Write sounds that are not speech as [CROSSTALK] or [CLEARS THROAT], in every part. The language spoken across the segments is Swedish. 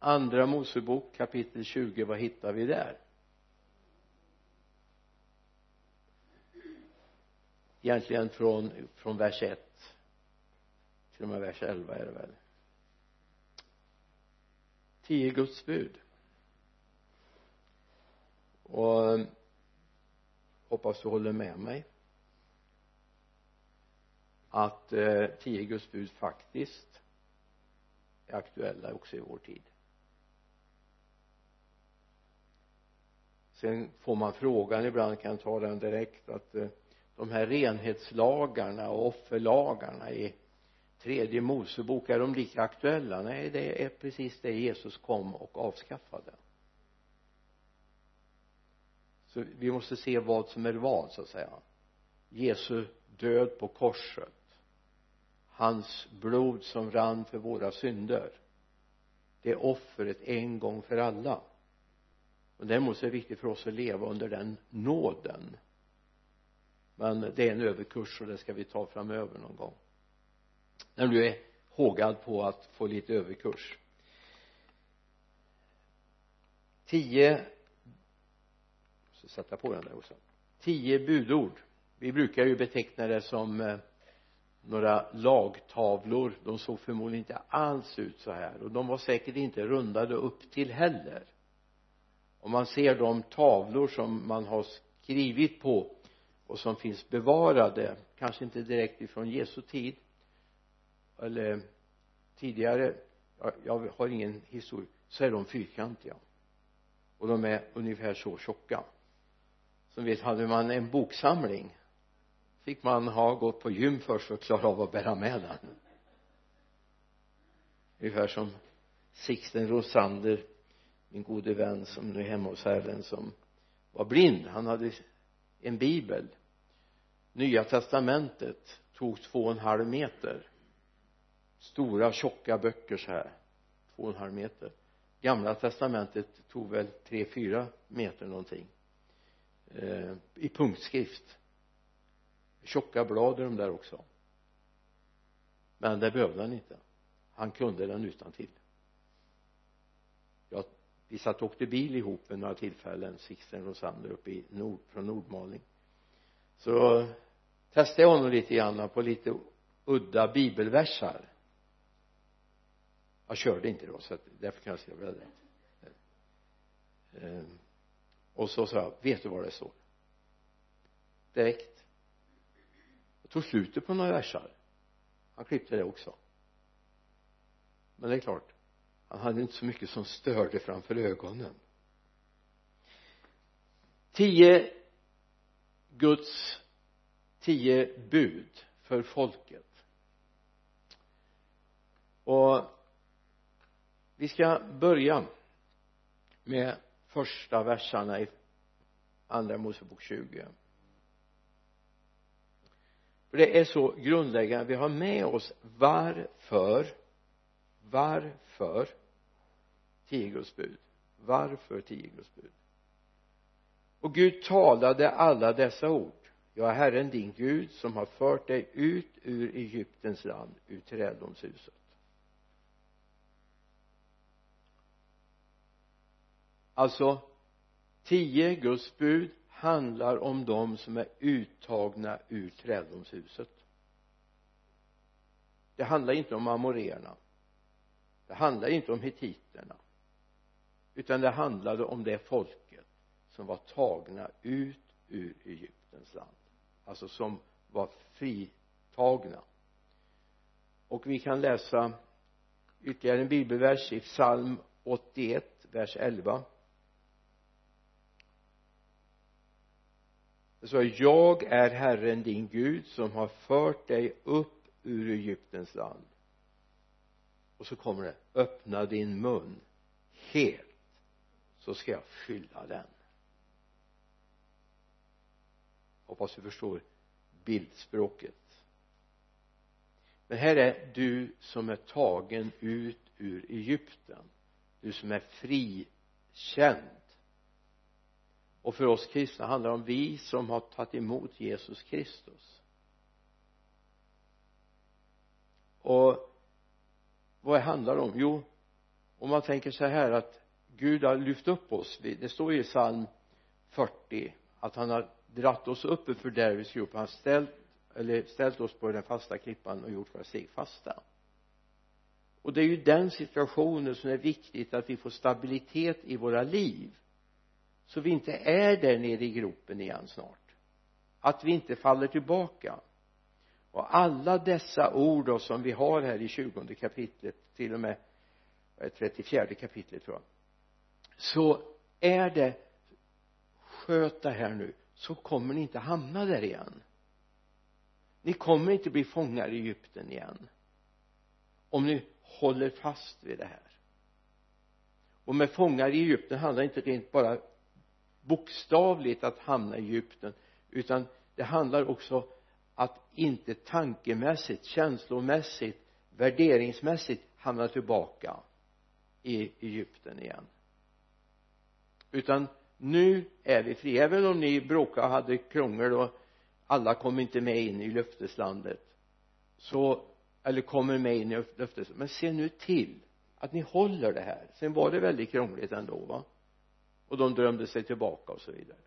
andra Mosebok kapitel 20 vad hittar vi där? Egentligen från, från vers 1 till och med vers 11 är det väl. Tio Guds bud. Och hoppas du håller med mig. Att eh, tio Guds bud faktiskt är aktuella också i vår tid. Sen får man frågan ibland kan jag ta den direkt att eh, de här renhetslagarna och offerlagarna i tredje Mosebok är de lika aktuella? Nej det är precis det Jesus kom och avskaffade. Så vi måste se vad som är vad så att säga. Jesu död på korset hans blod som rann för våra synder det offret en gång för alla och däremot så är det viktigt för oss att leva under den nåden. Men det är en överkurs och det ska vi ta framöver någon gång. När du är hågad på att få lite överkurs. Tio så sätta på den där också. Tio budord. Vi brukar ju beteckna det som eh, några lagtavlor. De såg förmodligen inte alls ut så här. Och de var säkert inte rundade upp till heller om man ser de tavlor som man har skrivit på och som finns bevarade kanske inte direkt ifrån Jesu tid eller tidigare jag har ingen historia så är de fyrkantiga. Och de är ungefär så tjocka. Som vet hade man en boksamling fick man ha gått på gym först för att klara av att bära med den. Ungefär som Sixten Rosander min gode vän som nu är hemma hos Herren som var blind. Han hade en bibel. Nya testamentet tog två och en halv meter. Stora tjocka böcker så här. Två och en halv meter. Gamla testamentet tog väl tre fyra meter någonting. Eh, i punktskrift. Tjocka blad i de där också. Men det behövde han inte. Han kunde den utan till vi satt och åkte bil ihop vid några tillfällen Sixten Rosander uppe i nord, från Nordmaling. Så testade jag honom lite grann på lite udda bibelversar. Jag körde inte då så att därför kan jag säga det ehm, och så sa jag vet du vad det står? Direkt. Jag tog slutet på några versar. Han klippte det också. Men det är klart han hade inte så mycket som störde framför ögonen. Tio Guds tio bud för folket. Och vi ska börja med första verserna i andra Mosebok 20 för det är så grundläggande. Vi har med oss varför varför? Tio Guds bud varför tio Guds bud och Gud talade alla dessa ord. Jag är Herren din Gud som har fört dig ut ur Egyptens land ur träddomshuset alltså tio Guds bud handlar om de som är uttagna ur träddomshuset det handlar inte om amoréerna det handlar inte om hittiterna utan det handlade om det folket som var tagna ut ur Egyptens land. Alltså som var fritagna. Och vi kan läsa ytterligare en bibelvers i psalm 81 vers 11 det står jag är Herren din Gud som har fört dig upp ur Egyptens land och så kommer det öppna din mun helt så ska jag fylla den. Hoppas du förstår bildspråket. Men här är du som är tagen ut ur Egypten. Du som är frikänd. Och för oss kristna handlar det om vi som har tagit emot Jesus Kristus. Och vad handlar det om? Jo om man tänker så här att Gud har lyft upp oss. Det står ju i psalm 40 att han har dratt oss upp ur fördärvets grop han har ställt eller ställt oss på den fasta klippan och gjort våra steg fasta. Och det är ju den situationen som är viktigt att vi får stabilitet i våra liv så vi inte är där nere i gropen igen snart. Att vi inte faller tillbaka och alla dessa ord då som vi har här i tjugonde kapitlet till och med eh, 34 kapitlet tror jag. Så är det sköt det här nu så kommer ni inte hamna där igen. Ni kommer inte bli fångar i Egypten igen. Om ni håller fast vid det här. Och med fångar i Egypten handlar det inte rent bara bokstavligt att hamna i Egypten utan det handlar också inte tankemässigt, känslomässigt, värderingsmässigt hamna tillbaka i Egypten igen. Utan nu är vi fria. Även om ni bråkade och hade krångel och alla kom inte med in i löfteslandet så eller kommer med in i löfteslandet men se nu till att ni håller det här. Sen var det väldigt krångligt ändå va? Och de drömde sig tillbaka och så vidare.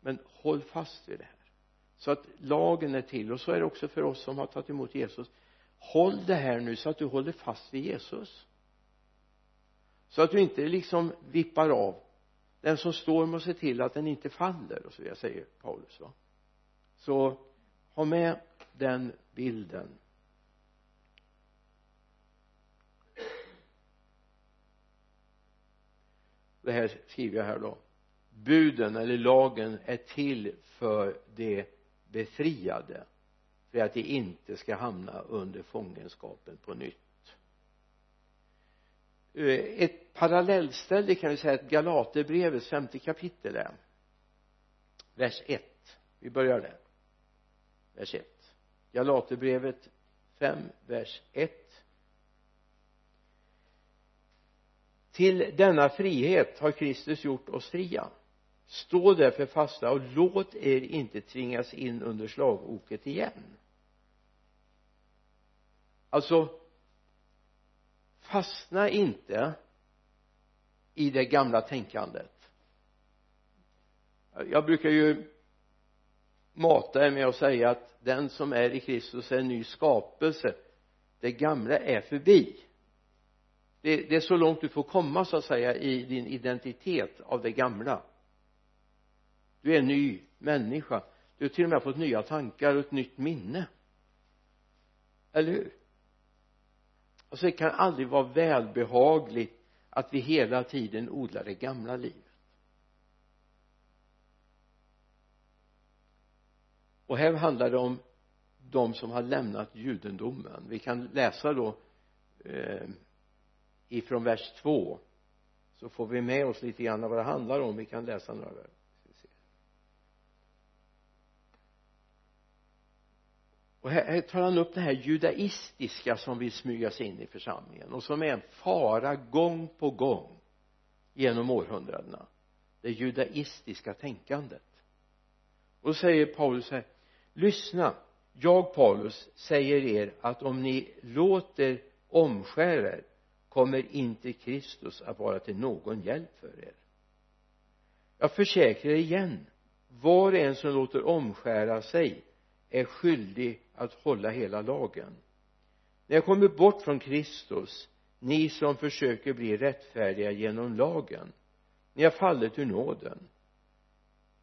Men håll fast vid det här så att lagen är till. Och så är det också för oss som har tagit emot Jesus. Håll det här nu så att du håller fast vid Jesus. Så att du inte liksom vippar av den som står måste se till att den inte faller och så vidare säger Paulus va. Så ha med den bilden. Det här skriver jag här då. Buden eller lagen är till för det befriade för att de inte ska hamna under fångenskapen på nytt. Eh, ett parallellställe kan vi säga att Galaterbrevets femte kapitel är. Vers 1 vi börjar där. Vers 1 Galaterbrevet 5 vers 1 till denna frihet har Kristus gjort oss fria stå därför fasta och låt er inte tvingas in under slagoket igen. Alltså fastna inte i det gamla tänkandet. Jag brukar ju mata er med att säga att den som är i Kristus är en ny skapelse. Det gamla är förbi. Det, det är så långt du får komma så att säga i din identitet av det gamla du är en ny människa. Du har till och med fått nya tankar och ett nytt minne. Eller hur? Alltså det kan aldrig vara välbehagligt att vi hela tiden odlar det gamla livet. Och här handlar det om de som har lämnat judendomen. Vi kan läsa då eh, ifrån vers 2 så får vi med oss lite grann vad det handlar om. Vi kan läsa några vers. Och här, här tar han upp det här judaistiska som vill smyga sig in i församlingen och som är en fara gång på gång genom århundradena. Det judaistiska tänkandet. Och då säger Paulus här lyssna jag Paulus säger er att om ni låter omskära er kommer inte Kristus att vara till någon hjälp för er. Jag försäkrar igen var och en som låter omskära sig är skyldig att hålla hela lagen. Ni har kommit bort från Kristus ni som försöker bli rättfärdiga genom lagen ni har fallit ur nåden.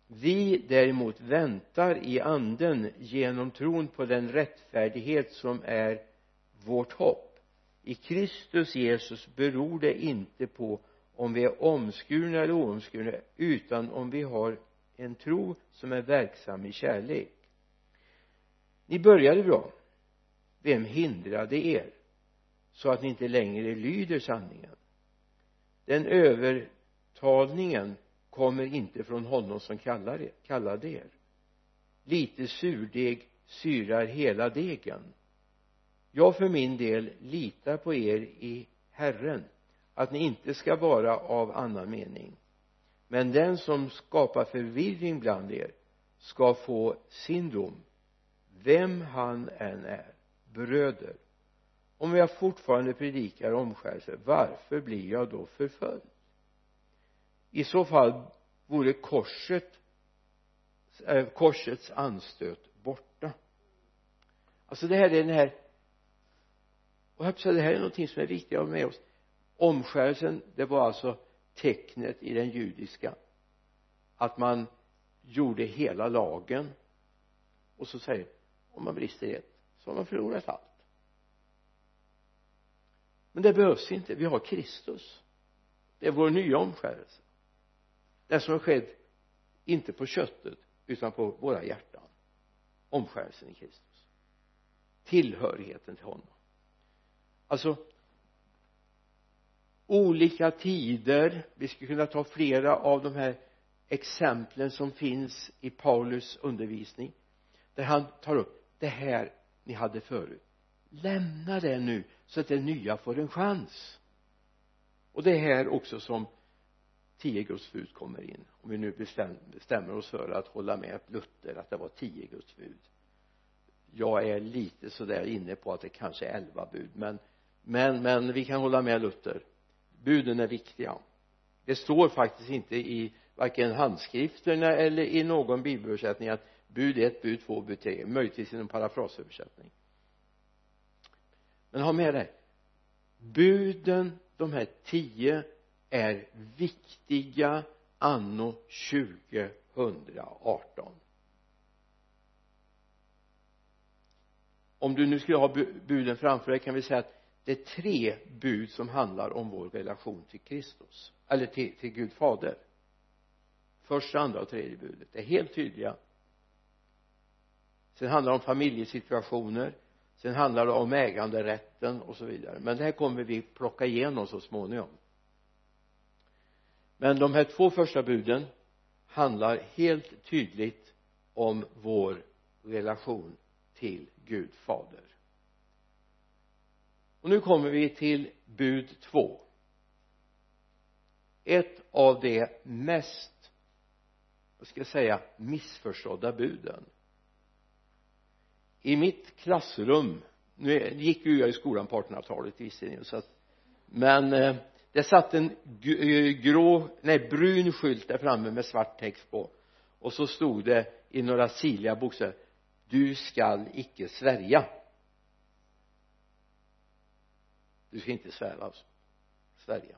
Vi däremot väntar i anden genom tron på den rättfärdighet som är vårt hopp. I Kristus Jesus beror det inte på om vi är omskurna eller oomskurna utan om vi har en tro som är verksam i kärlek ni började bra. Vem hindrade er så att ni inte längre lyder sanningen? Den övertalningen kommer inte från honom som kallar kallade er. Lite surdeg syrar hela degen. Jag för min del litar på er i Herren att ni inte ska vara av annan mening. Men den som skapar förvirring bland er ska få sin dom vem han än är bröder. Om jag fortfarande predikar omskärelse varför blir jag då förföljd? I så fall vore korset eh, korsets anstöt borta. Alltså det här är den här och jag det här är någonting som är viktigt att ha med oss. Omskärelsen det var alltså tecknet i den judiska. Att man gjorde hela lagen och så säger om man brister i ett så har man förlorat allt men det behövs inte. Vi har Kristus. Det är vår nya omskärelse. Det som har skett inte på köttet utan på våra hjärtan. Omskärelsen i Kristus. Tillhörigheten till honom. Alltså olika tider. Vi skulle kunna ta flera av de här exemplen som finns i Paulus undervisning där han tar upp det här ni hade förut. Lämna det nu så att det nya får en chans. Och det är här också som tio Guds bud kommer in om vi nu bestämmer oss för att hålla med Luther att det var tio Guds bud. Jag är lite sådär inne på att det kanske är elva bud men men men vi kan hålla med Luther. Buden är viktiga. Det står faktiskt inte i varken handskrifterna eller i någon bibelöversättning att bud ett, bud två, bud tre. Möjligtvis i en parafrasöversättning men ha med dig. Buden de här tio är viktiga anno 2018 om du nu skulle ha buden framför dig kan vi säga att det är tre bud som handlar om vår relation till Kristus eller till, till Gud fader. Första, andra och tredje budet är helt tydliga sen handlar det om familjesituationer. Sen handlar det om äganderätten och så vidare. Men det här kommer vi plocka igenom så småningom. Men de här två första buden handlar helt tydligt om vår relation till Gud fader. Och nu kommer vi till bud två. Ett av de mest vad ska jag säga missförstådda buden i mitt klassrum nu gick ju jag i skolan på 1800-talet visserligen så att men eh, det satt en eh, grå, nej brun skylt där framme med svart text på. Och så stod det i några sirliga bokstäver du skall icke svärja. Du ska inte svära alltså. Svärja.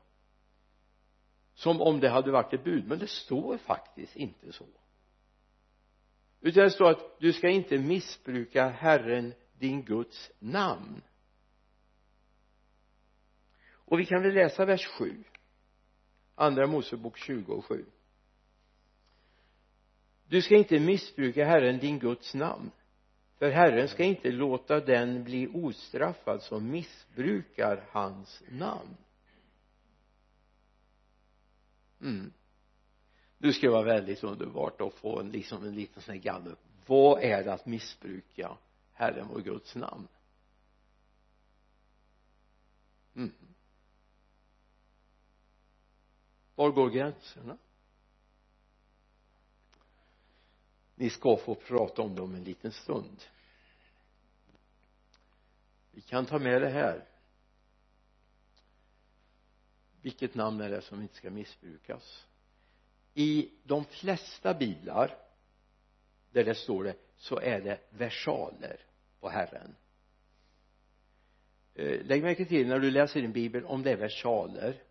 Som om det hade varit ett bud men det står faktiskt inte så utan det står att du ska inte missbruka Herren din Guds namn. Och vi kan väl läsa vers 7 andra Mosebok 20 och 7 du ska inte missbruka Herren din Guds namn för Herren ska inte låta den bli ostraffad som missbrukar hans namn. Mm nu ska det vara väldigt underbart att få en liksom en liten sån här gallup vad är det att missbruka Herren vår Guds namn? Mm. var går gränserna? Ni ska få prata om det om en liten stund. Vi kan ta med det här. Vilket namn är det som inte ska missbrukas? I de flesta biblar där det står det så är det versaler på Herren. Eh, lägg märke till när du läser din bibel om det är versaler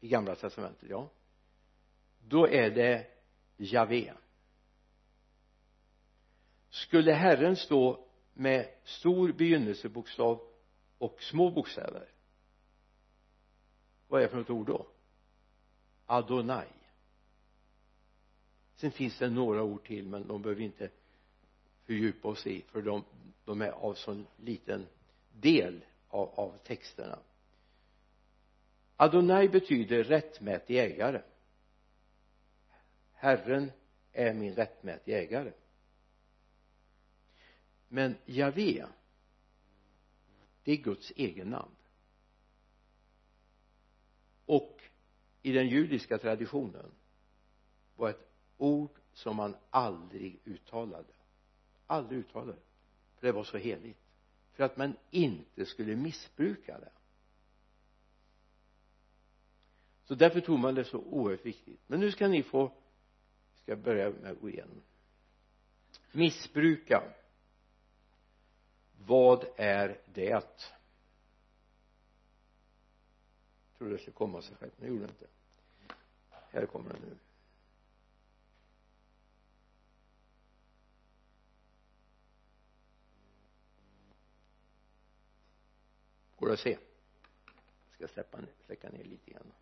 i gamla testamentet ja. Då är det Javé. Skulle Herren stå med stor begynnelsebokstav och små bokstäver vad är det för något ord då? Adonai. Sen finns det några ord till men de behöver vi inte fördjupa oss i för de, de är av sån liten del av, av texterna. Adonai betyder rättmätig ägare. Herren är min rättmätiga ägare. Men Javé det är Guds egen namn. Och i den judiska traditionen var ett ord som man aldrig uttalade. Aldrig uttalade. För det var så heligt. För att man inte skulle missbruka det. Så därför tog man det så oerhört viktigt. Men nu ska ni få ska börja med att gå igenom. Missbruka. Vad är det? Trodde det skulle komma sig själv men det gjorde det inte. Här kommer den nu. Går det att se? Jag ska släppa, släcka ner lite grann?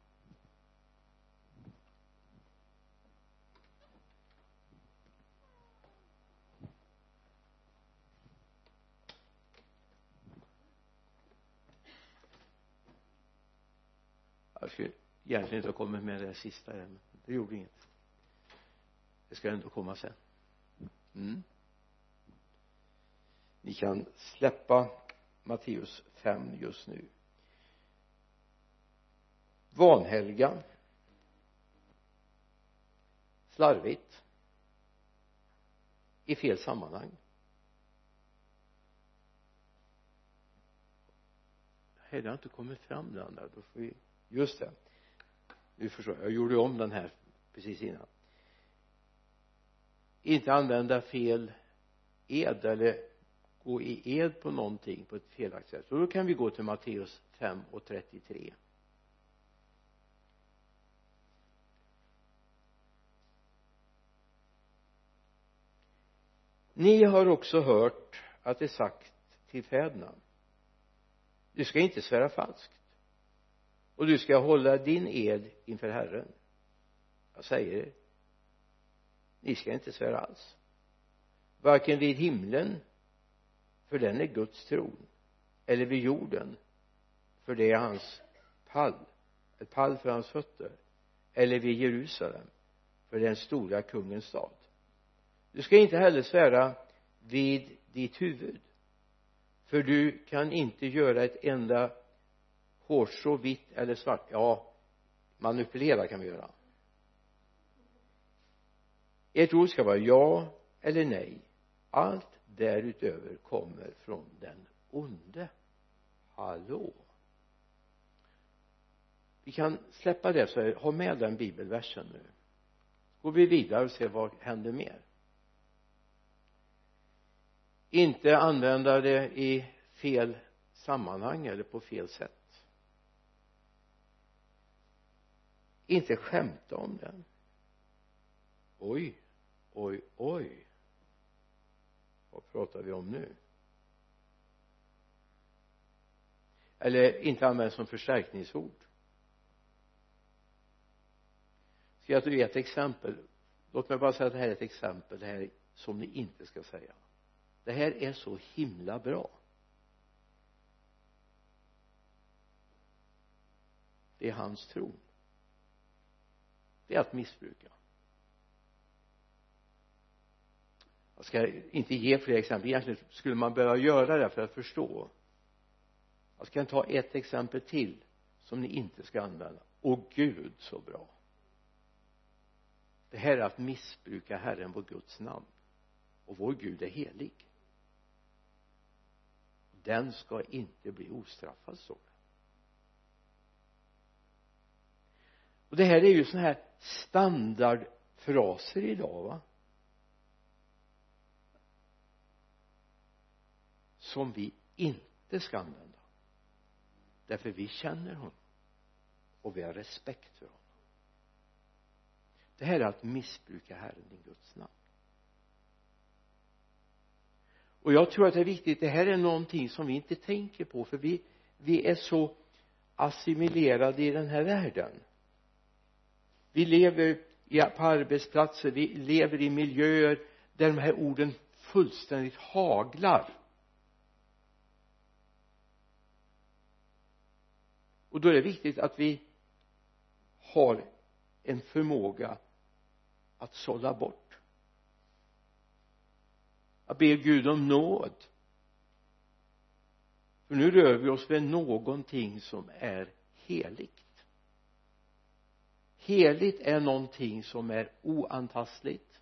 Jag skulle egentligen inte ha kommit med det sista här men det gjorde inget. Det ska ändå komma sen. Mm. ni kan släppa Matteus 5 just nu. Vanhelga. Slarvigt. I fel sammanhang. Hade har inte kommit fram den där då får vi just det. Nu förstår jag. Jag gjorde om den här precis innan. Inte använda fel ed eller gå i ed på någonting på ett felaktigt sätt. Så då kan vi gå till Matteus 5 och 33 ni har också hört att det är sagt till fäderna. Du ska inte svära falskt och du ska hålla din ed inför Herren. Jag säger er ni ska inte svära alls. Varken vid himlen för den är Guds tron eller vid jorden för det är hans pall ett pall för hans fötter eller vid Jerusalem för den stora kungens stad. Du ska inte heller svära vid ditt huvud för du kan inte göra ett enda hårstrå vitt eller svart? Ja manipulera kan vi göra. Ert ord ska vara ja eller nej. Allt därutöver kommer från den onde. Hallå? Vi kan släppa det så här, ha med den bibelversen nu. Går vi vidare och ser vad händer mer? Inte använda det i fel sammanhang eller på fel sätt. Inte skämta om den. Oj oj oj. Vad pratar vi om nu? Eller inte användas som förstärkningsord. Ska jag ge ett exempel? Låt mig bara säga att det här är ett exempel det här som ni inte ska säga. Det här är så himla bra. Det är hans tron det är att missbruka. Jag ska inte ge fler exempel. Egentligen skulle man behöva göra det för att förstå. Jag ska ta ett exempel till som ni inte ska använda. Och gud så bra. Det här är att missbruka Herren vår Guds namn. Och vår Gud är helig. Den ska inte bli ostraffad så. Och det här är ju sådana här standardfraser idag va? Som vi inte ska använda. Därför vi känner honom. Och vi har respekt för honom. Det här är att missbruka Herren din Guds namn. Och jag tror att det är viktigt det här är någonting som vi inte tänker på för vi vi är så assimilerade i den här världen vi lever på arbetsplatser vi lever i miljöer där de här orden fullständigt haglar. Och då är det viktigt att vi har en förmåga att sålla bort. Att be Gud om nåd. För nu rör vi oss vid någonting som är heligt heligt är någonting som är oantastligt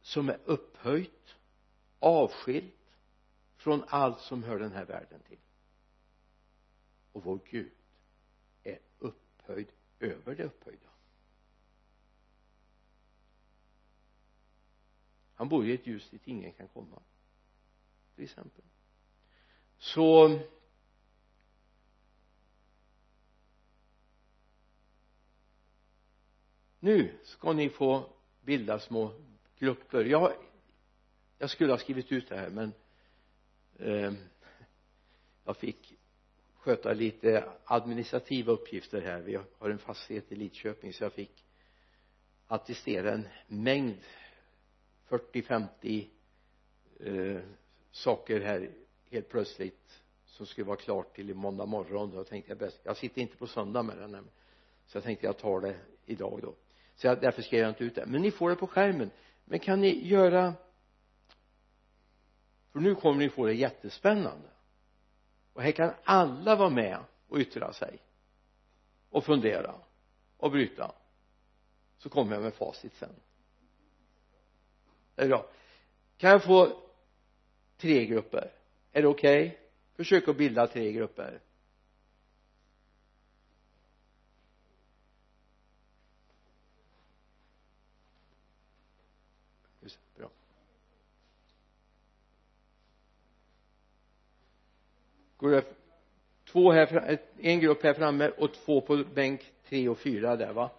som är upphöjt avskilt från allt som hör den här världen till. Och vår Gud är upphöjd över det upphöjda. Han bor i ett ljus dit ingen kan komma till exempel. Så nu ska ni få bilda små grupper. Jag jag skulle ha skrivit ut det här men eh, jag fick sköta lite administrativa uppgifter här. Vi har en fastighet i Lidköping så jag fick attestera en mängd 40-50 eh, saker här helt plötsligt som skulle vara klart till i måndag morgon. Då tänkte jag bäst jag sitter inte på söndag med den här så jag tänkte jag tar det idag då så jag, därför skrev jag inte ut det. Men ni får det på skärmen. Men kan ni göra för nu kommer ni få det jättespännande. Och här kan alla vara med och yttra sig. Och fundera. Och bryta. Så kommer jag med facit sen. Det är bra. Kan jag få tre grupper? Är det okej? Okay? försök att bilda tre grupper bra går det två här en grupp här framme och två på bänk tre och fyra där va?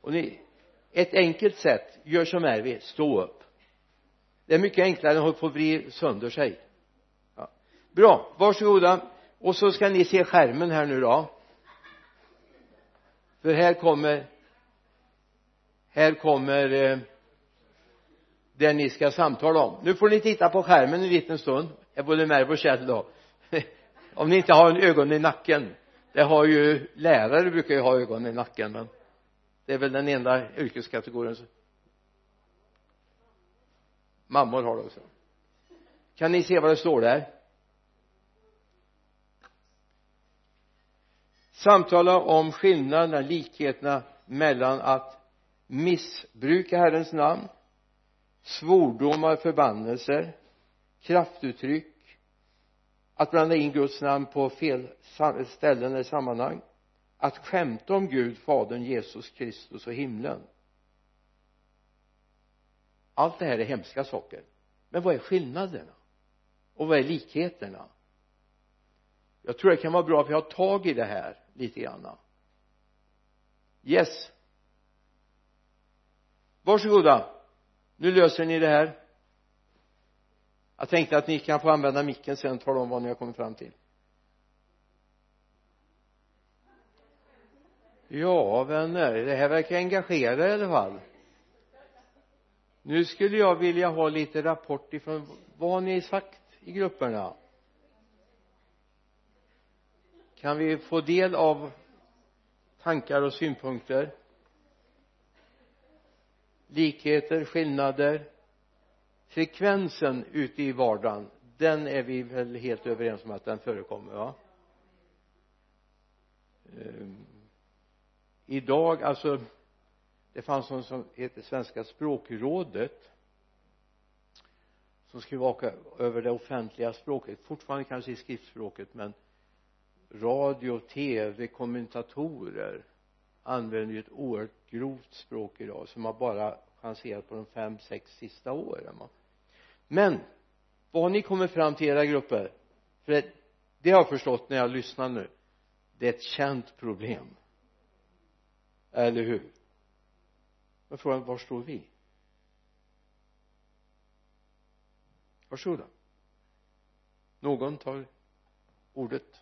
Och ni ett enkelt sätt gör som Ervi stå upp. Det är mycket enklare än att få vrida sönder sig. Ja. bra varsågoda. Och så ska ni se skärmen här nu då. För här kommer här kommer eh, det ni ska samtala om. Nu får ni titta på skärmen en liten stund. Är både Merv och Kjell då om ni inte har en ögon i nacken. Det har ju lärare brukar ju ha ögon i nacken men det är väl den enda yrkeskategorin. Mammor har det också. Kan ni se vad det står där? Samtala om skillnaderna, likheterna mellan att missbruka Herrens namn svordomar, förbannelser kraftuttryck att blanda in Guds namn på fel ställen eller sammanhang. Att skämta om Gud, Fadern, Jesus Kristus och himlen. Allt det här är hemska saker. Men vad är skillnaderna? Och vad är likheterna? Jag tror det kan vara bra att vi har tag i det här lite grann. Yes. Varsågoda. Nu löser ni det här jag tänkte att ni kan få använda micken sen och tala om vad ni har kommit fram till. Ja vänner det här verkar engagera i alla fall. Nu skulle jag vilja ha lite rapport ifrån vad har ni sagt i grupperna. Kan vi få del av tankar och synpunkter? Likheter, skillnader? Frekvensen ute i vardagen den är vi väl helt överens om att den förekommer va? Ehm, idag alltså det fanns någon som heter svenska språkrådet som skulle vaka över det offentliga språket fortfarande kanske i skriftspråket men radio, tv, kommentatorer använder ju ett oerhört grovt språk idag som har bara chanserat på de fem, sex sista åren va? Men vad har ni kommit fram till i era grupper för det, det har jag förstått när jag lyssnar nu det är ett känt problem. Eller hur? Men frågan var står vi? Varsågoda. Någon tar ordet.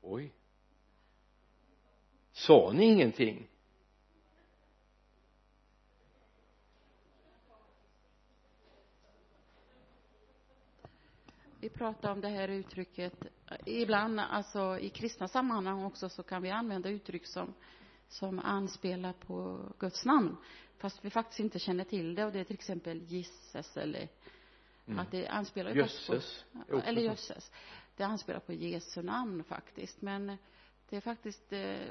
Oj. Sa ni ingenting? Vi pratar om det här uttrycket ibland alltså i kristna sammanhang också så kan vi använda uttryck som som anspelar på Guds namn fast vi faktiskt inte känner till det och det är till exempel gisses eller mm. att det anspelar ju jösses på, eller jösses det anspelar på Jesu namn faktiskt men det är faktiskt eh,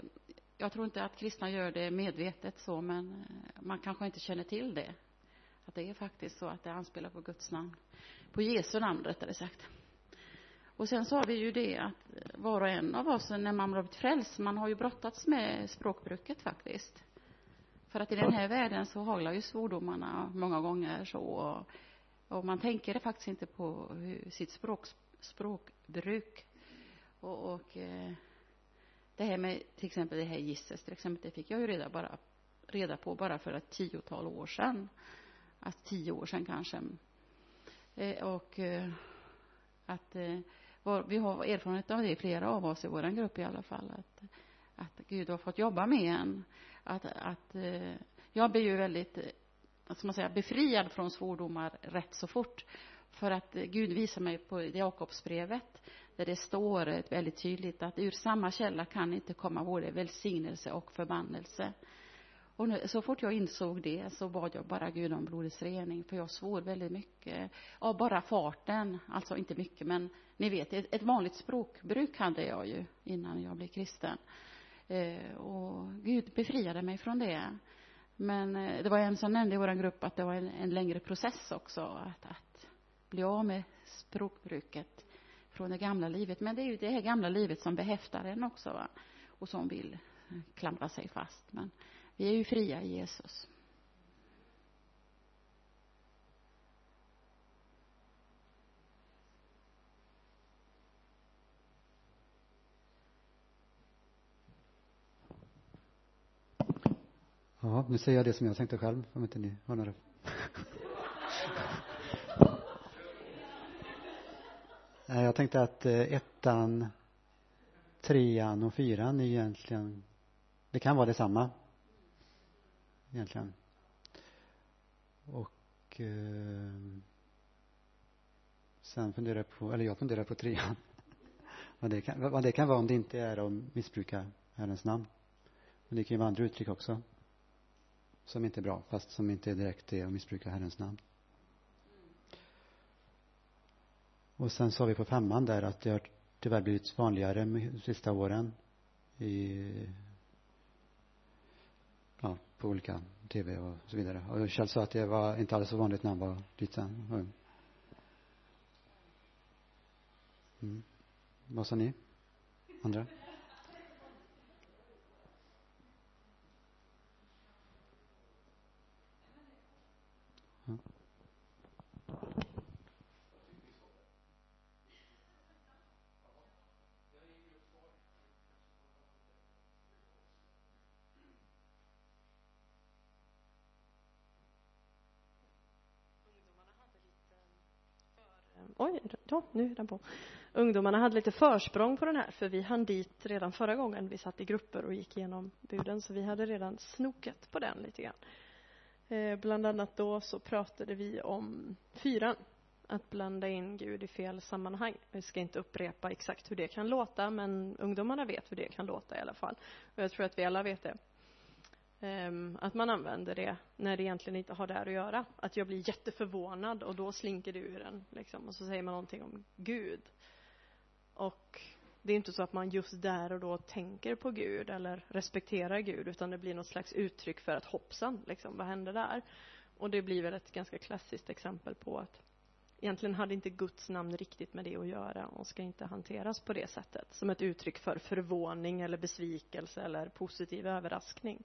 jag tror inte att kristna gör det medvetet så men eh, man kanske inte känner till det att det är faktiskt så att det anspelar på Guds namn. På Jesu namn rättare sagt. Och sen sa vi ju det att var och en av oss när man har blivit frälst, man har ju brottats med språkbruket faktiskt. För att i den här världen så haglar ju svordomarna många gånger så och, och man tänker faktiskt inte på hur, sitt språk, språkbruk. Och, och eh, det här med till exempel det här gisses till exempel, det fick jag ju reda, bara, reda på bara för ett tiotal år sedan. Att tio år sedan kanske. Eh, och eh, att eh, vi har erfarenhet av det, flera av oss i vår grupp i alla fall, att, att Gud har fått jobba med en. Att, att jag blir ju väldigt, vad ska man säga, befriad från svordomar rätt så fort. För att Gud visar mig på Jakobsbrevet, där det står väldigt tydligt att ur samma källa kan inte komma både välsignelse och förbannelse. Och nu, så fort jag insåg det så bad jag bara Gud om blodets rening, för jag svor väldigt mycket av bara farten, alltså inte mycket, men ni vet, ett, ett vanligt språkbruk hade jag ju innan jag blev kristen. Eh, och Gud befriade mig från det. Men eh, det var en som nämnde i vår grupp att det var en, en längre process också, att, att bli av med språkbruket från det gamla livet. Men det är ju det här gamla livet som behäftar en också, va? och som vill klamra sig fast. Men vi är ju fria i Jesus. Ja, nu säger jag det som jag tänkte själv, om inte ni har några. [LAUGHS] Jag tänkte att eh, ettan, trean och fyran är egentligen, det kan vara detsamma. Egentligen. Och eh, sen funderar jag på, eller jag funderar på trean. [LAUGHS] vad, det kan, vad det kan vara om det inte är att missbruka Herrens namn. Men det kan ju vara andra uttryck också som inte är bra, fast som inte direkt är att missbruka Herrens namn. Och sen sa vi på femman där att det har tyvärr blivit vanligare de sista åren i på olika tv och så vidare. Och Kjell sa att det var inte alls så vanligt när han var liten ung. Mm. Vad sa ni? Andra? Oh, nu är den på. Ungdomarna hade lite försprång på den här, för vi hann dit redan förra gången vi satt i grupper och gick igenom buden, så vi hade redan snokat på den lite grann. Eh, bland annat då så pratade vi om fyran, att blanda in Gud i fel sammanhang. Vi ska inte upprepa exakt hur det kan låta, men ungdomarna vet hur det kan låta i alla fall. Och jag tror att vi alla vet det. Ehm, att man använder det när det egentligen inte har där att göra. Att jag blir jätteförvånad och då slinker det ur en liksom, och så säger man någonting om Gud. Och det är inte så att man just där och då tänker på Gud eller respekterar Gud utan det blir något slags uttryck för att hoppsan, liksom, vad hände där? Och det blir väl ett ganska klassiskt exempel på att egentligen hade inte Guds namn riktigt med det att göra och ska inte hanteras på det sättet som ett uttryck för förvåning eller besvikelse eller positiv överraskning.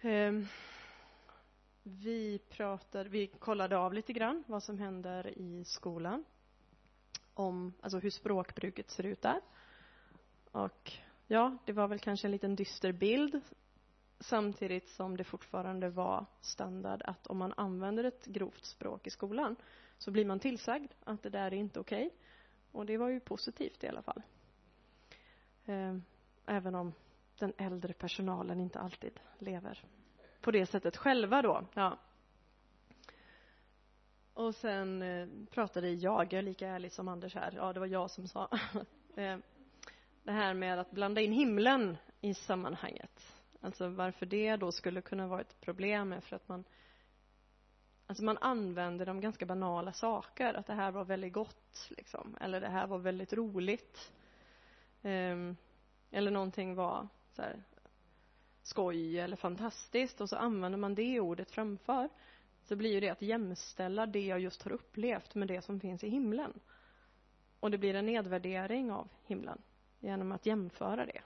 Ehm, vi pratade, vi kollade av lite grann vad som händer i skolan. Om, alltså hur språkbruket ser ut där. Och ja, det var väl kanske en liten dyster bild. Samtidigt som det fortfarande var standard att om man använder ett grovt språk i skolan så blir man tillsagd att det där är inte okej. Okay. Och det var ju positivt i alla fall. Ehm, även om den äldre personalen inte alltid lever på det sättet själva då. Ja. Och sen eh, pratade jag, jag är lika ärlig som Anders här, ja det var jag som sa [LAUGHS] eh, det här med att blanda in himlen i sammanhanget. Alltså varför det då skulle kunna vara ett problem är för att man Alltså man använder de ganska banala saker, att det här var väldigt gott, liksom. Eller det här var väldigt roligt. Ehm, eller någonting var så här, skoj eller fantastiskt och så använder man det ordet framför. så blir ju det att jämställa det jag just har upplevt med det som finns i himlen. Och det blir en nedvärdering av himlen genom att jämföra det.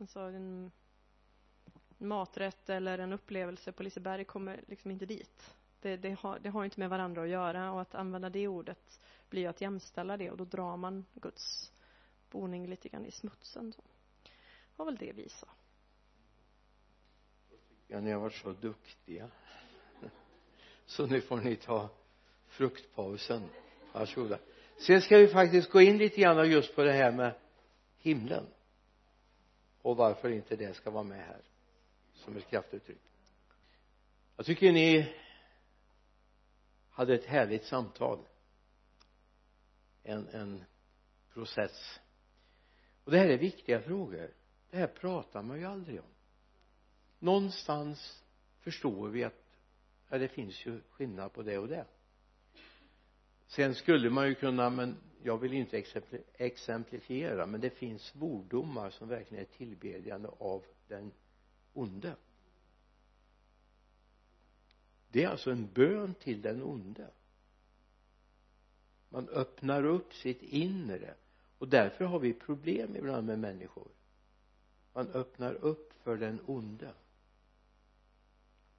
Alltså en maträtt eller en upplevelse på Liseberg kommer liksom inte dit. Det, det, har, det har inte med varandra att göra och att använda det ordet blir att jämställa det och då drar man Guds boning lite grann i smutsen. Så var väl det vi sa. Ja, ni har varit så duktiga. Så nu får ni ta fruktpausen. Varsågoda. Sen ska vi faktiskt gå in lite grann just på det här med himlen och varför inte det ska vara med här som ett kraftuttryck jag tycker ni hade ett härligt samtal en, en process och det här är viktiga frågor det här pratar man ju aldrig om. Någonstans förstår vi att ja, det finns ju skillnad på det och det. Sen skulle man ju kunna men jag vill inte exemplifiera men det finns svordomar som verkligen är tillbedjande av den onde. Det är alltså en bön till den onde. Man öppnar upp sitt inre. Och därför har vi problem ibland med människor man öppnar upp för den onde.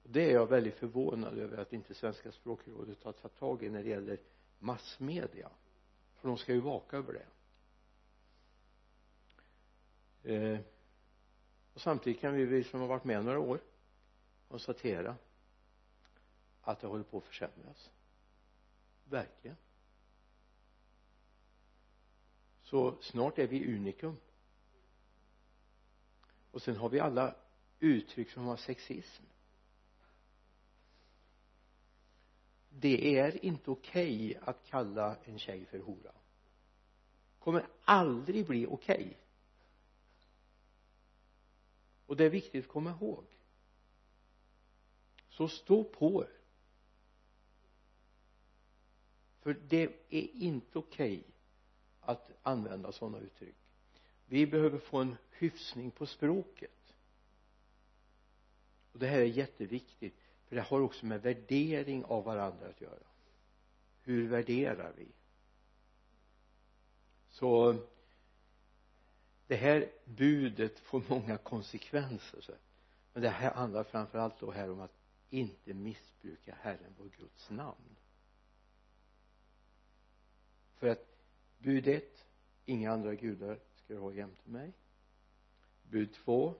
Och det är jag väldigt förvånad över att inte svenska språkrådet har tagit tag i när det gäller massmedia. För de ska ju vaka över det. Eh, och samtidigt kan vi, vi som har varit med några år konstatera att det håller på att försämras. Verkligen. Så snart är vi unikum och sen har vi alla uttryck som har sexism. Det är inte okej okay att kalla en tjej för hora. Kommer aldrig bli okej. Okay. och det är viktigt att komma ihåg. Så stå på er. För det är inte okej okay att använda sådana uttryck vi behöver få en hyfsning på språket. Och det här är jätteviktigt för det har också med värdering av varandra att göra. Hur värderar vi? Så det här budet får många konsekvenser men det här handlar framför allt då här om att inte missbruka Herren vår Guds namn. För att bud ett inga andra gudar ska du ha jämte mig. Bud två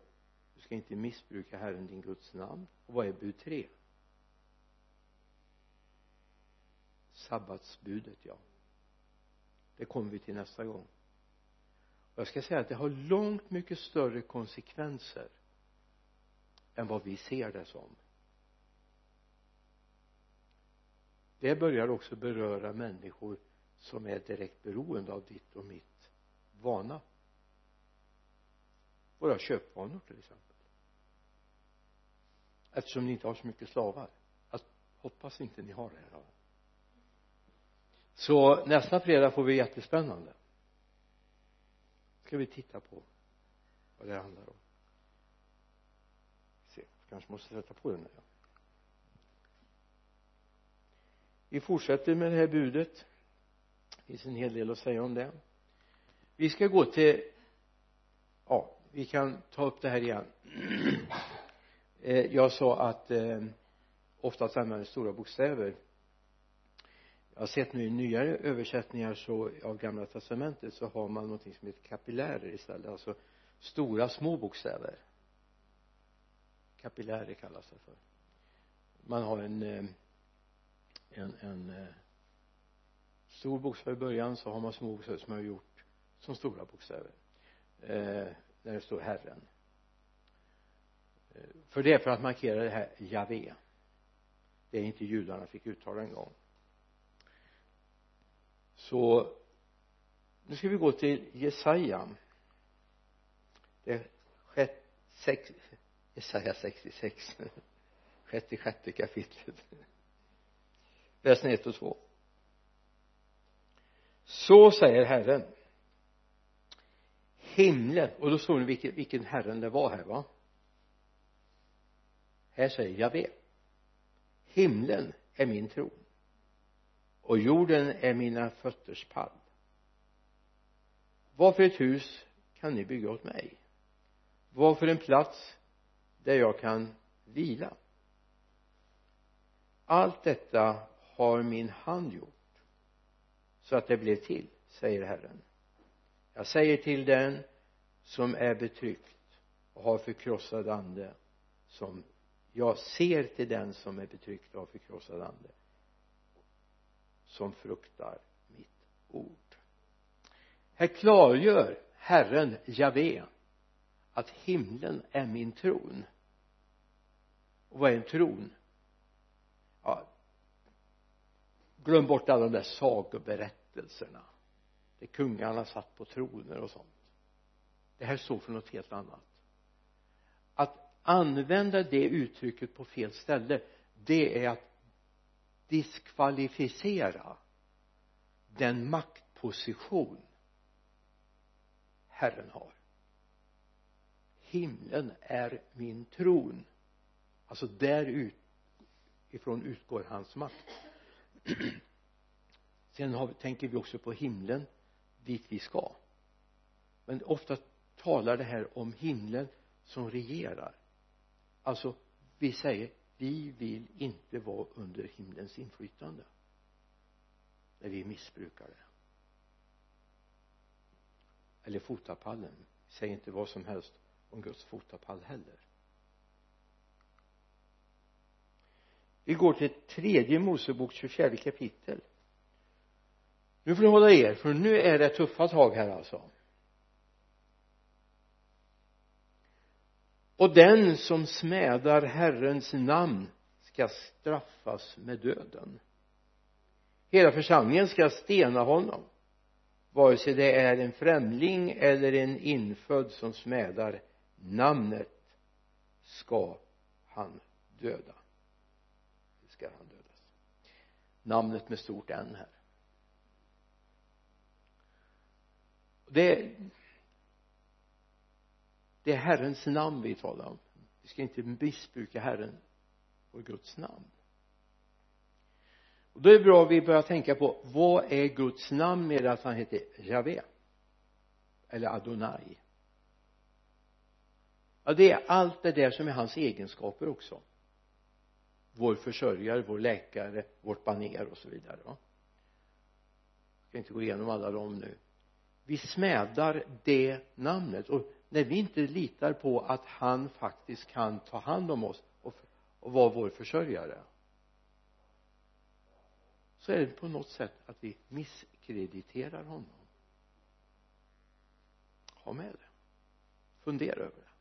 du ska inte missbruka Herren din Guds namn. Och vad är bud tre? Sabbatsbudet ja. Det kommer vi till nästa gång. Och jag ska säga att det har långt mycket större konsekvenser än vad vi ser det som. Det börjar också beröra människor som är direkt beroende av ditt och mitt vana våra köpvanor till exempel. Eftersom ni inte har så mycket slavar. Jag hoppas inte ni har det här så nästa fredag får vi jättespännande. Ska vi titta på vad det handlar om. Se kanske måste sätta på den här. Vi fortsätter med det här budet. Det finns en hel del att säga om det. Vi ska gå till ja vi kan ta upp det här igen. [CLEARS THROAT] Eh, jag sa att eh, oftast använder stora bokstäver. Jag har sett nu i nyare översättningar så av gamla testamentet så har man någonting som heter kapillärer istället. Alltså stora små bokstäver. Kapillärer kallas det för. Man har en eh, en, en eh, stor bokstav i början så har man små bokstäver som har gjort som stora bokstäver. Eh, när det står Herren. Eh, för det är för att markera det här Javé. Det är inte judarna fick uttala en gång. Så nu ska vi gå till Jesaja. Det sjätte, sex, Jesaja 66 [LAUGHS] sjätte sjätte kapitlet. Versen 1 och 2 så säger Herren himlen. Och då såg ni vilken, vilken Herren det var här va? Här säger Javé himlen är min tron och jorden är mina fötters pall. Vad för ett hus kan ni bygga åt mig? Vad för en plats där jag kan vila? Allt detta har min hand gjort så att det blev till säger Herren jag säger till den som är betryckt och har förkrossad ande som jag ser till den som är betryckt och har förkrossad ande som fruktar mitt ord. Här klargör Herren Javé att himlen är min tron. Och vad är en tron? Ja glöm bort alla de där sagoberättelserna där kungarna satt på troner och sånt. Det här står för något helt annat. Att använda det uttrycket på fel ställe det är att diskvalificera den maktposition Herren har. Himlen är min tron. Alltså där ifrån utgår hans makt. [CLEARS THROAT] Sen har, tänker vi också på himlen dit vi ska. Men ofta talar det här om himlen som regerar. Alltså vi säger vi vill inte vara under himlens inflytande. När vi missbrukar det. Eller fotapallen. Säg inte vad som helst om Guds fotapall heller. Vi går till tredje Mosebok 24 kapitel nu får ni hålla er för nu är det tuffa tag här alltså. Och den som smädar Herrens namn ska straffas med döden. Hela församlingen ska stena honom vare sig det är en främling eller en infödd som smädar. Namnet ska han döda. Det ska han dödas. Namnet med stort N här. Det det är Herrens namn vi talar om. Vi ska inte missbruka Herren och Guds namn. Och då är det bra att vi börjar tänka på vad är Guds namn med att han heter Javé? Eller Adonai? Ja det är allt det där som är hans egenskaper också. Vår försörjare, vår läkare, vårt baner och så vidare va? jag ska inte gå igenom alla dem nu vi smädar det namnet. Och när vi inte litar på att han faktiskt kan ta hand om oss och, och vara vår försörjare så är det på något sätt att vi misskrediterar honom. Ha med det. Fundera över det.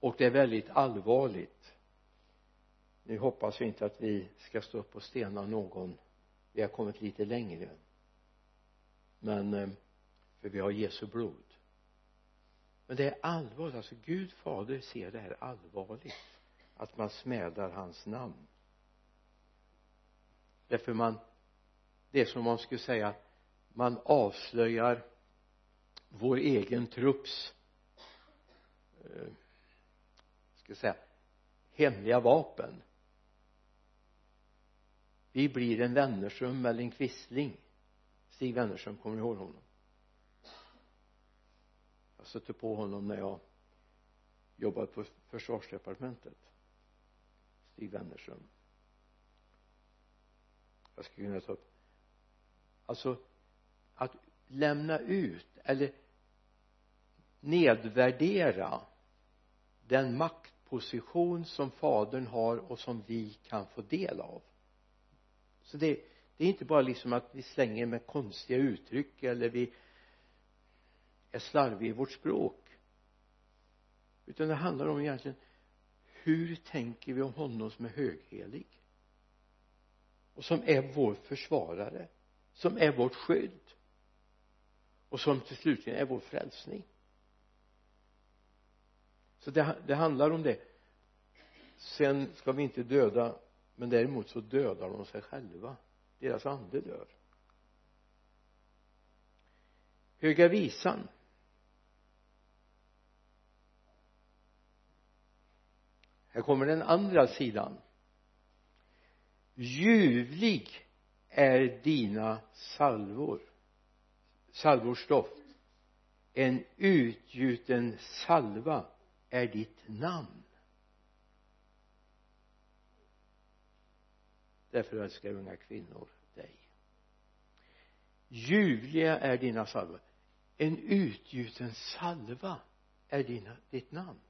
Och det är väldigt allvarligt. Nu hoppas vi inte att vi ska stå upp och stena någon. Vi har kommit lite längre men eh, för vi har Jesu blod. Men det är allvarligt alltså Gud fader ser det här allvarligt att man smädar hans namn. Därför man det är som om man skulle säga man avslöjar vår egen trupps eh, ska säga hemliga vapen. Vi blir en Wennerström eller en Quisling Stig Wennerström, kommer ni ihåg honom? Jag stötte på honom när jag jobbade på försvarsdepartementet. Stig Wennerström jag skulle kunna ta upp alltså att lämna ut eller nedvärdera den maktposition som fadern har och som vi kan få del av. Så det, det är inte bara liksom att vi slänger med konstiga uttryck eller vi är slarviga i vårt språk. Utan det handlar om egentligen hur tänker vi om honom som är höghelig? Och som är vår försvarare som är vårt skydd och som till slut är vår frälsning. Så det, det handlar om det. Sen ska vi inte döda men däremot så dödar de sig själva deras ande dör. Höga visan. Här kommer den andra sidan. Ljuvlig är dina salvor salvors doft en utgjuten salva är ditt namn. Därför älskar unga kvinnor dig. Ljuvliga är dina salvor en utgjuten salva är dina, ditt namn.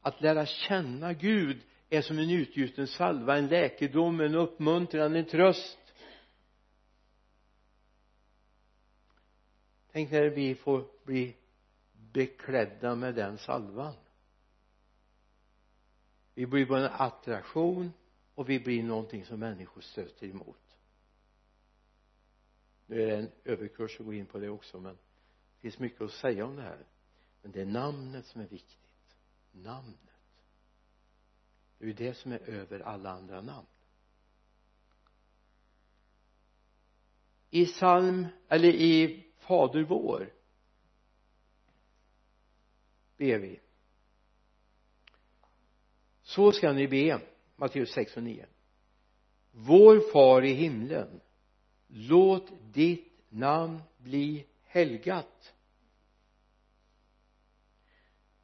Att lära känna Gud är som en utgjuten salva, en läkedom, en uppmuntran, en tröst. Tänk när vi får bli beklädda med den salvan vi blir både en attraktion och vi blir någonting som människor stöter emot. Nu är det en överkurs att gå in på det också men det finns mycket att säga om det här. Men det är namnet som är viktigt. Namnet. Det är ju det som är över alla andra namn. I psalm eller i fader vår ber vi så ska ni be Matteus 6 och 9 vår far i himlen låt ditt namn bli helgat.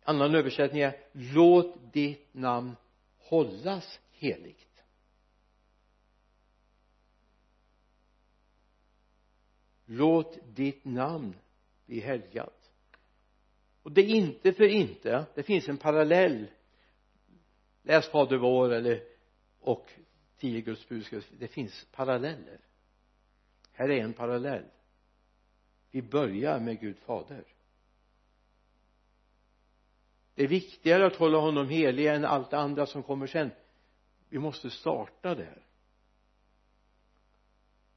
Annan översättning är låt ditt namn hållas heligt. Låt ditt namn bli helgat. Och det är inte för inte det finns en parallell läs fader vår eller och tio Guds budskap. Det finns paralleller. Här är en parallell. Vi börjar med Gud fader. Det är viktigare att hålla honom helig än allt det andra som kommer sen. Vi måste starta där.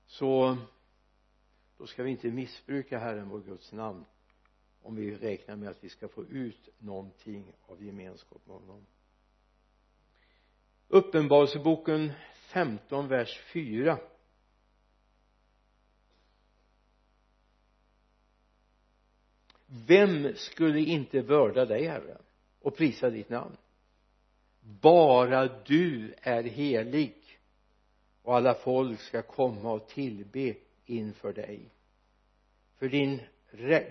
Så då ska vi inte missbruka Herren vår Guds namn om vi räknar med att vi ska få ut någonting av gemenskap med honom uppenbarelseboken 15 vers 4 vem skulle inte vörda dig herre och prisa ditt namn? Bara du är helig och alla folk ska komma och tillbe inför dig. För din,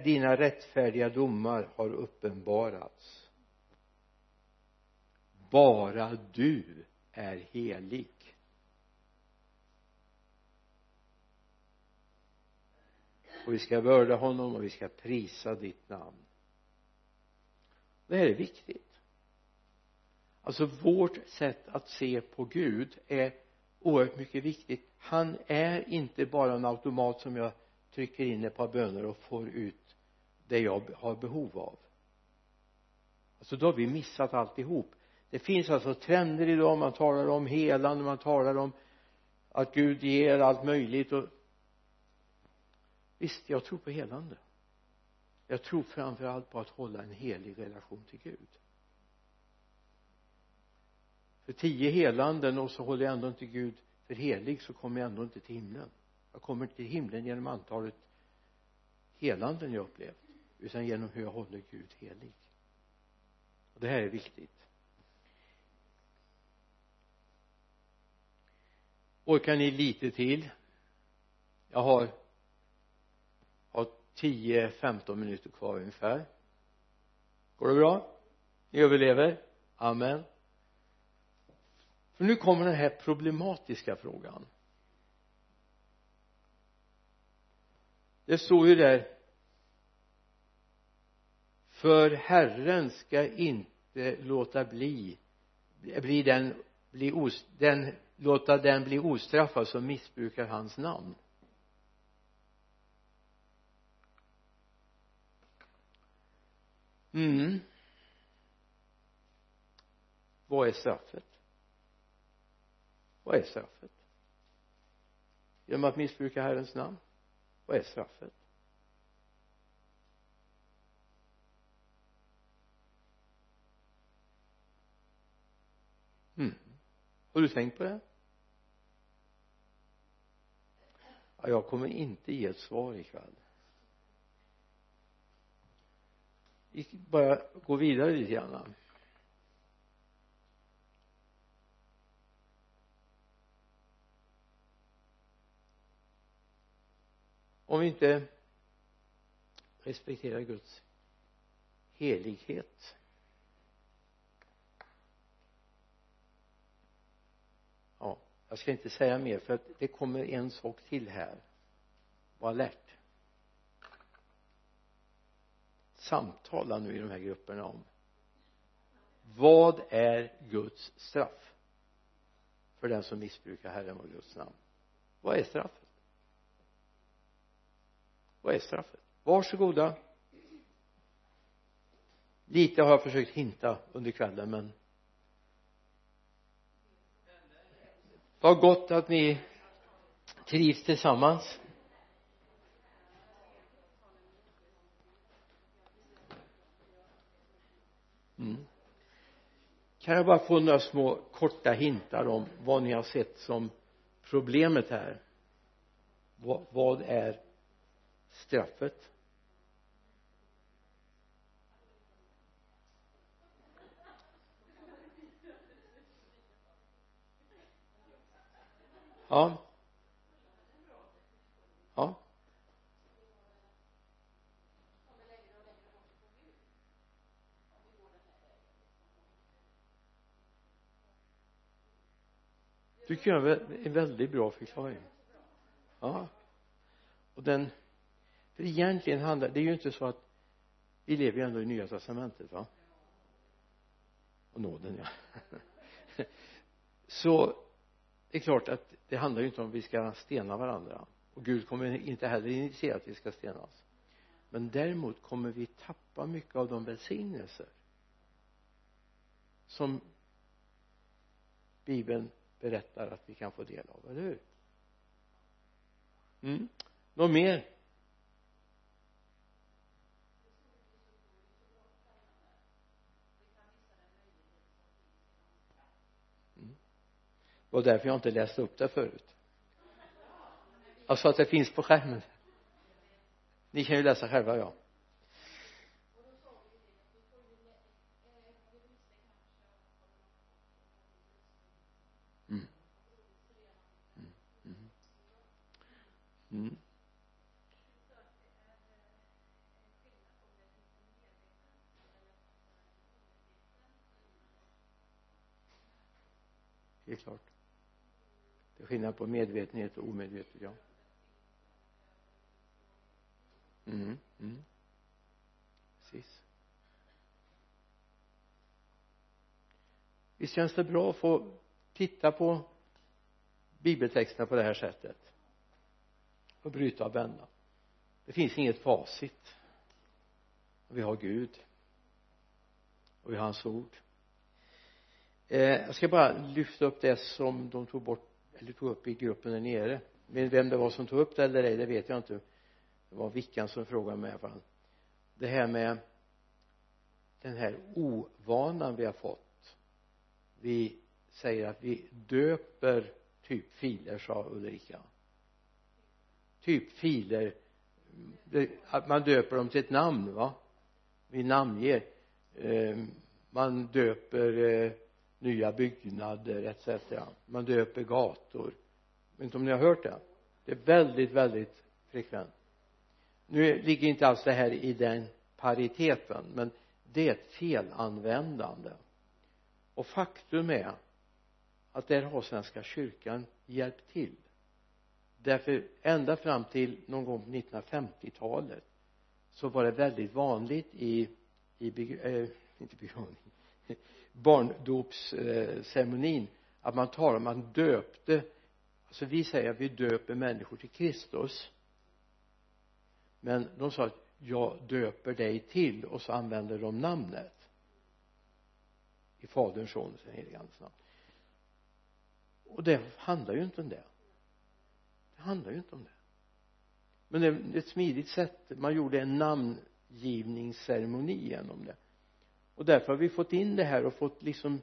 dina rättfärdiga domar har uppenbarats. Bara du är helig. Och vi ska vörda honom och vi ska prisa ditt namn. Det här är viktigt. Alltså vårt sätt att se på Gud är oerhört mycket viktigt. Han är inte bara en automat som jag trycker in ett par böner och får ut det jag har behov av. Alltså då har vi missat alltihop det finns alltså trender idag man talar om helande man talar om att Gud ger allt möjligt och visst jag tror på helande. Jag tror framför allt på att hålla en helig relation till Gud. För tio helanden och så håller jag ändå inte Gud för helig så kommer jag ändå inte till himlen. Jag kommer inte till himlen genom antalet helanden jag upplevt utan genom hur jag håller Gud helig. Och det här är viktigt. Orkar ni lite till? Jag har har 10-15 minuter kvar ungefär. Går det bra? Ni överlever? Amen. För nu kommer den här problematiska frågan. Det står ju där för Herren ska inte låta bli bli den bli os, den låta den bli ostraffad som missbrukar hans namn. Mm. Vad är straffet? Vad är straffet? Genom att missbruka Herrens namn? Vad är straffet? Mm. har du tänkt på det ja, jag kommer inte ge ett svar ikväll. Vi bara gå vidare lite grann. Om vi inte respekterar Guds helighet ja jag ska inte säga mer för att det kommer en sak till här. Var alert. Samtala nu i de här grupperna om vad är Guds straff för den som missbrukar Herren och Guds namn? Vad är straffet? Vad är straffet? Varsågoda. Lite har jag försökt hinta under kvällen men vad gott att ni trivs tillsammans. Mm. kan jag bara få några små korta hintar om vad ni har sett som problemet här? Vad, vad är straffet? Ja. Ja. Tycker jag är en väldigt bra förklaring. Ja. Och den för egentligen handlar det är ju inte så att vi lever ju ändå i nya testamentet va? Och nåden ja. [LAUGHS] Så det är klart att det handlar ju inte om att vi ska stena varandra. Och Gud kommer inte heller initiera att vi ska stenas men däremot kommer vi tappa mycket av de välsignelser som bibeln berättar att vi kan få del av, eller hur? Mm. något mer. Och var därför jag inte läste upp det förut alltså att det finns på skärmen ni kan ju läsa själva ja mm. Mm. Mm. mm. det är klart skillnad på medvetenhet och omedvetet ja. Mm, mm. precis. Visst känns det bra att få titta på bibeltexterna på det här sättet? Och bryta och vända. Det finns inget facit. Vi har Gud. Och vi har hans ord. Eh, jag ska bara lyfta upp det som de tog bort eller tog upp i gruppen där nere. Men vem det var som tog upp det eller ej det vet jag inte. Det var Vickan som frågade mig i alla fall. Det här med den här ovanan vi har fått. Vi säger att vi döper typ filer sa Ulrika. Typ filer. Att man döper dem till ett namn va? Vi namnger eh, man döper eh, nya byggnader etc man döper gator. Jag vet inte om ni har hört det. Det är väldigt väldigt frekvent. Nu ligger inte alls det här i den pariteten men det är ett felanvändande. Och faktum är att där har svenska kyrkan hjälpt till. Därför ända fram till någon gång på 1950-talet så var det väldigt vanligt i i äh, inte begravning [LAUGHS] barndopsceremonin att man talar om att man döpte alltså vi säger att vi döper människor till Kristus. Men de sa att jag döper dig till och så använder de namnet. I faderns sonens och helige andes namn. Och det handlar ju inte om det. Det handlar ju inte om det. Men det är ett smidigt sätt. Man gjorde en namngivningsceremoni genom det och därför har vi fått in det här och fått liksom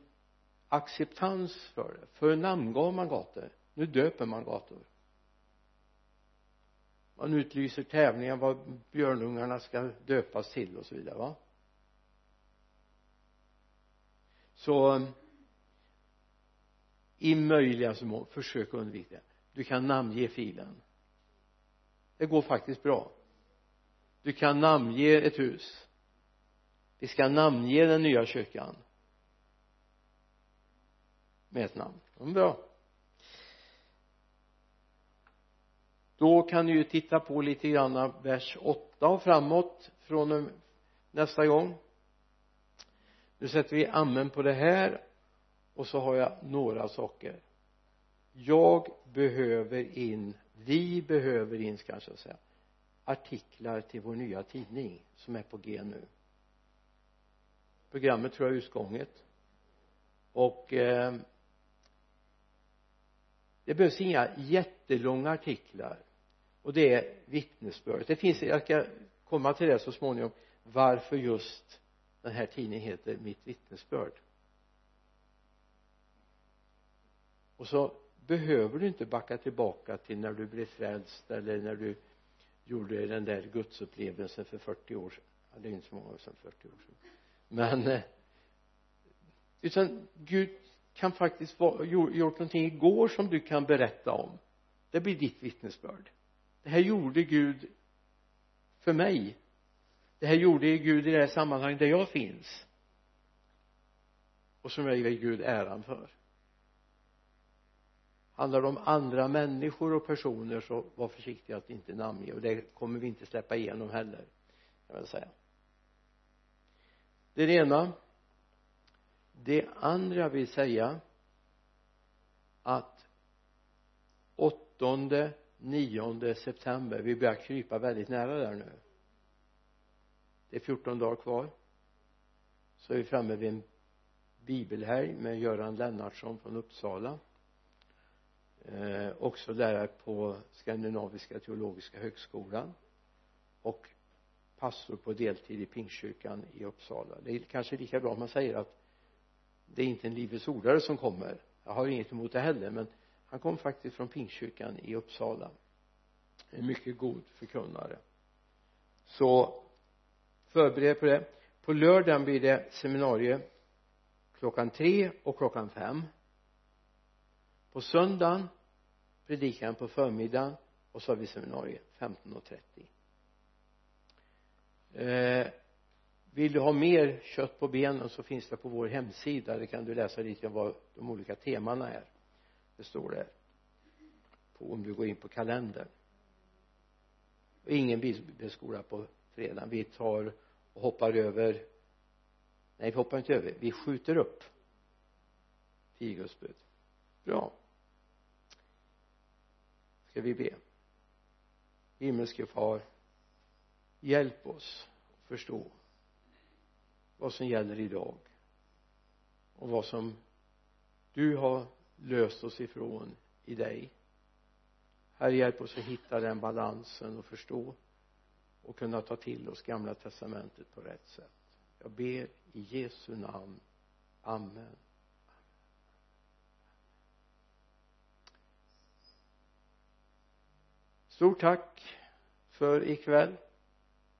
acceptans för det. Förr namngav man gator. Nu döper man gator. Man utlyser tävlingar vad björnungarna ska döpas till och så vidare va? Så i möjligaste mån försök undvika. Det du kan namnge filen. Det går faktiskt bra. Du kan namnge ett hus vi ska namnge den nya kyrkan med ett namn. Det bra. Då kan du ju titta på lite grann vers 8 och framåt från nästa gång. Nu sätter vi amen på det här och så har jag några saker. Jag behöver in vi behöver in ska jag säga artiklar till vår nya tidning som är på g nu programmet tror jag är utgånget. Och eh, det behövs inga jättelånga artiklar. Och det är vittnesbörd. Det finns, jag ska komma till det så småningom varför just den här tidningen heter mitt vittnesbörd. Och så behöver du inte backa tillbaka till när du blev frälst eller när du gjorde den där gudsupplevelsen för 40 år sedan. Ja, det är inte så många år sedan 40 år sedan men eh, utan Gud kan faktiskt ha gjort någonting igår som du kan berätta om. Det blir ditt vittnesbörd. Det här gjorde Gud för mig. Det här gjorde Gud i det här sammanhanget där jag finns. Och som jag ger Gud äran för. Handlar det om andra människor och personer så var försiktig att inte namnge. Och det kommer vi inte släppa igenom heller kan jag säga det är det ena. Det andra jag vill säga att åttonde nionde september vi börjar krypa väldigt nära där nu. Det är 14 dagar kvar. Så är vi framme vid en bibelhelg med Göran Lennartsson från Uppsala. Eh, också lärare på Skandinaviska teologiska högskolan. Och pastor på deltid i Pingstkyrkan i Uppsala. Det är kanske lika bra om man säger att det är inte en livets ordare som kommer. Jag har inget emot det heller men han kom faktiskt från Pingstkyrkan i Uppsala. En mycket god förkunnare. Så förbered på det. På lördagen blir det seminarium klockan tre och klockan fem. På söndagen predikan på förmiddagen och så har vi seminarium 15.30 eh, vill du ha mer kött på benen så finns det på vår hemsida. Det kan du läsa lite om vad de olika temana är. Det står där. På, om du går in på kalendern. Och ingen bibelskola på fredag vi tar och hoppar över. Nej vi hoppar inte över. Vi skjuter upp tio Guds bud bra. Ska vi be? Himmelske far hjälp oss att förstå vad som gäller idag och vad som du har löst oss ifrån i dig. Herre hjälp oss att hitta den balansen och förstå och kunna ta till oss gamla testamentet på rätt sätt. Jag ber i Jesu namn. Amen. Stort tack för ikväll.